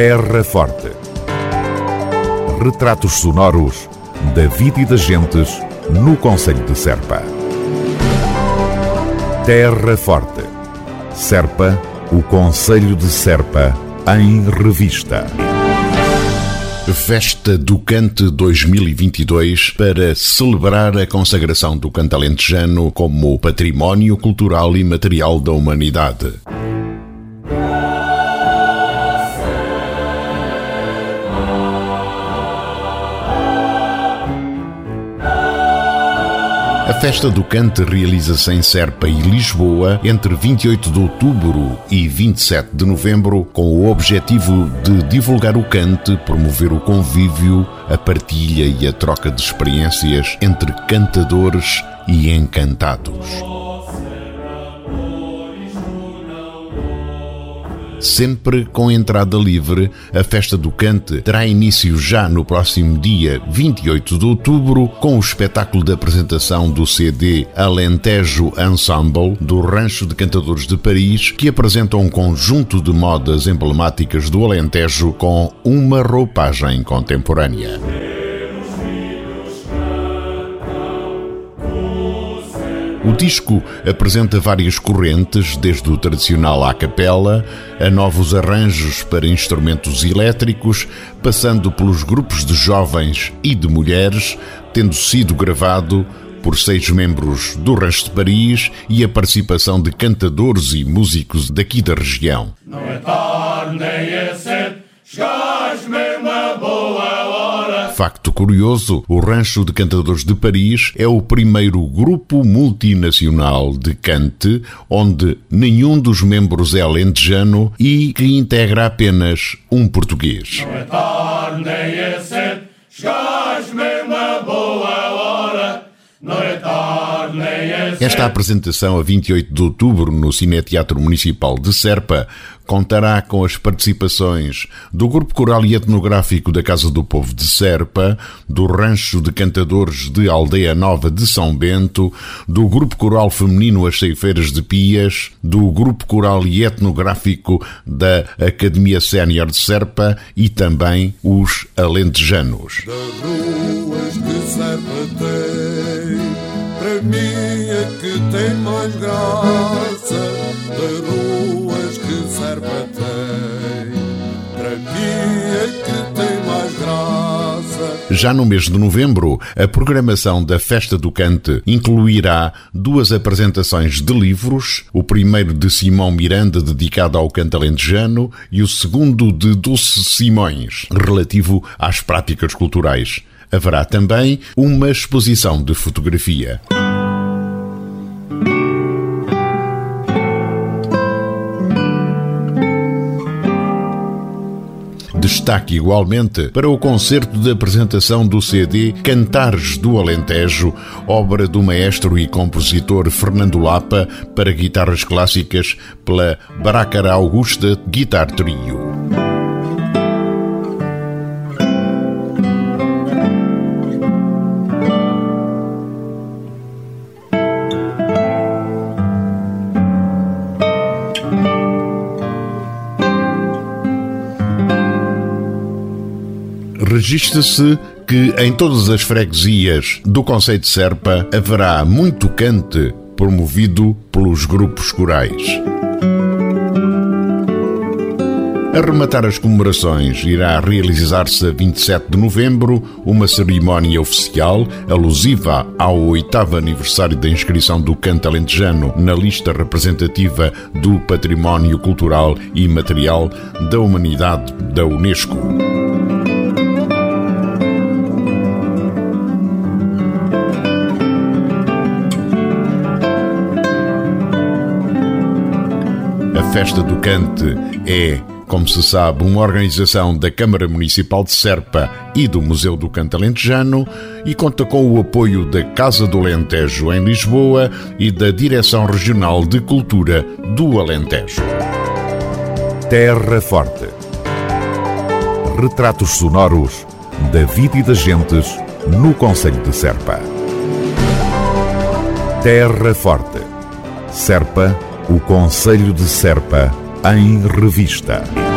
Terra Forte. Retratos sonoros da vida e das gentes no Conselho de Serpa. Terra Forte. Serpa, o Conselho de Serpa, em revista. Festa do Cante 2022 para celebrar a consagração do canto alentejano como património cultural e material da humanidade. A Festa do Cante realiza-se em Serpa e Lisboa entre 28 de outubro e 27 de novembro, com o objetivo de divulgar o cante, promover o convívio, a partilha e a troca de experiências entre cantadores e encantados. Sempre com entrada livre, a Festa do Cante terá início já no próximo dia 28 de outubro com o espetáculo de apresentação do CD Alentejo Ensemble do Rancho de Cantadores de Paris, que apresenta um conjunto de modas emblemáticas do Alentejo com uma roupagem contemporânea. O disco apresenta várias correntes, desde o tradicional à capela, a novos arranjos para instrumentos elétricos, passando pelos grupos de jovens e de mulheres, tendo sido gravado por seis membros do Rancho de Paris e a participação de cantadores e músicos daqui da região. Não é tarde, nem é cedo, curioso, o Rancho de Cantadores de Paris é o primeiro grupo multinacional de cante onde nenhum dos membros é alentejano e que integra apenas um português. Não é tarde, é cedo, Esta apresentação a 28 de outubro no Cineteatro Municipal de Serpa contará com as participações do Grupo Coral e Etnográfico da Casa do Povo de Serpa, do Rancho de Cantadores de Aldeia Nova de São Bento, do Grupo Coral Feminino As Ceifeiras de Pias, do Grupo Coral e Etnográfico da Academia Sénior de Serpa e também os Alentejanos. Das ruas que Serpa tem, para mim é que tem mais graça, da ruas que serva tem. Para mim é que tem mais graça. Já no mês de novembro, a programação da Festa do Cante incluirá duas apresentações de livros, o primeiro de Simão Miranda, dedicado ao canto alentejano, e o segundo de Dulce Simões, relativo às práticas culturais. Haverá também uma exposição de fotografia. Destaque igualmente para o concerto de apresentação do CD Cantares do Alentejo, obra do maestro e compositor Fernando Lapa para guitarras clássicas pela Baracara Augusta Guitar Trio. Registra-se que em todas as freguesias do Conceito de Serpa haverá muito cante promovido pelos grupos corais. A rematar as comemorações, irá realizar-se a 27 de novembro uma cerimónia oficial alusiva ao oitavo aniversário da inscrição do canto alentejano na lista representativa do Património Cultural e Material da Humanidade da Unesco. Festa do Cante é, como se sabe, uma organização da Câmara Municipal de Serpa e do Museu do Canto Alentejano e conta com o apoio da Casa do Alentejo em Lisboa e da Direção Regional de Cultura do Alentejo. Terra Forte. Retratos sonoros da vida e das gentes no Conselho de Serpa. Terra Forte. Serpa o Conselho de Serpa, em revista.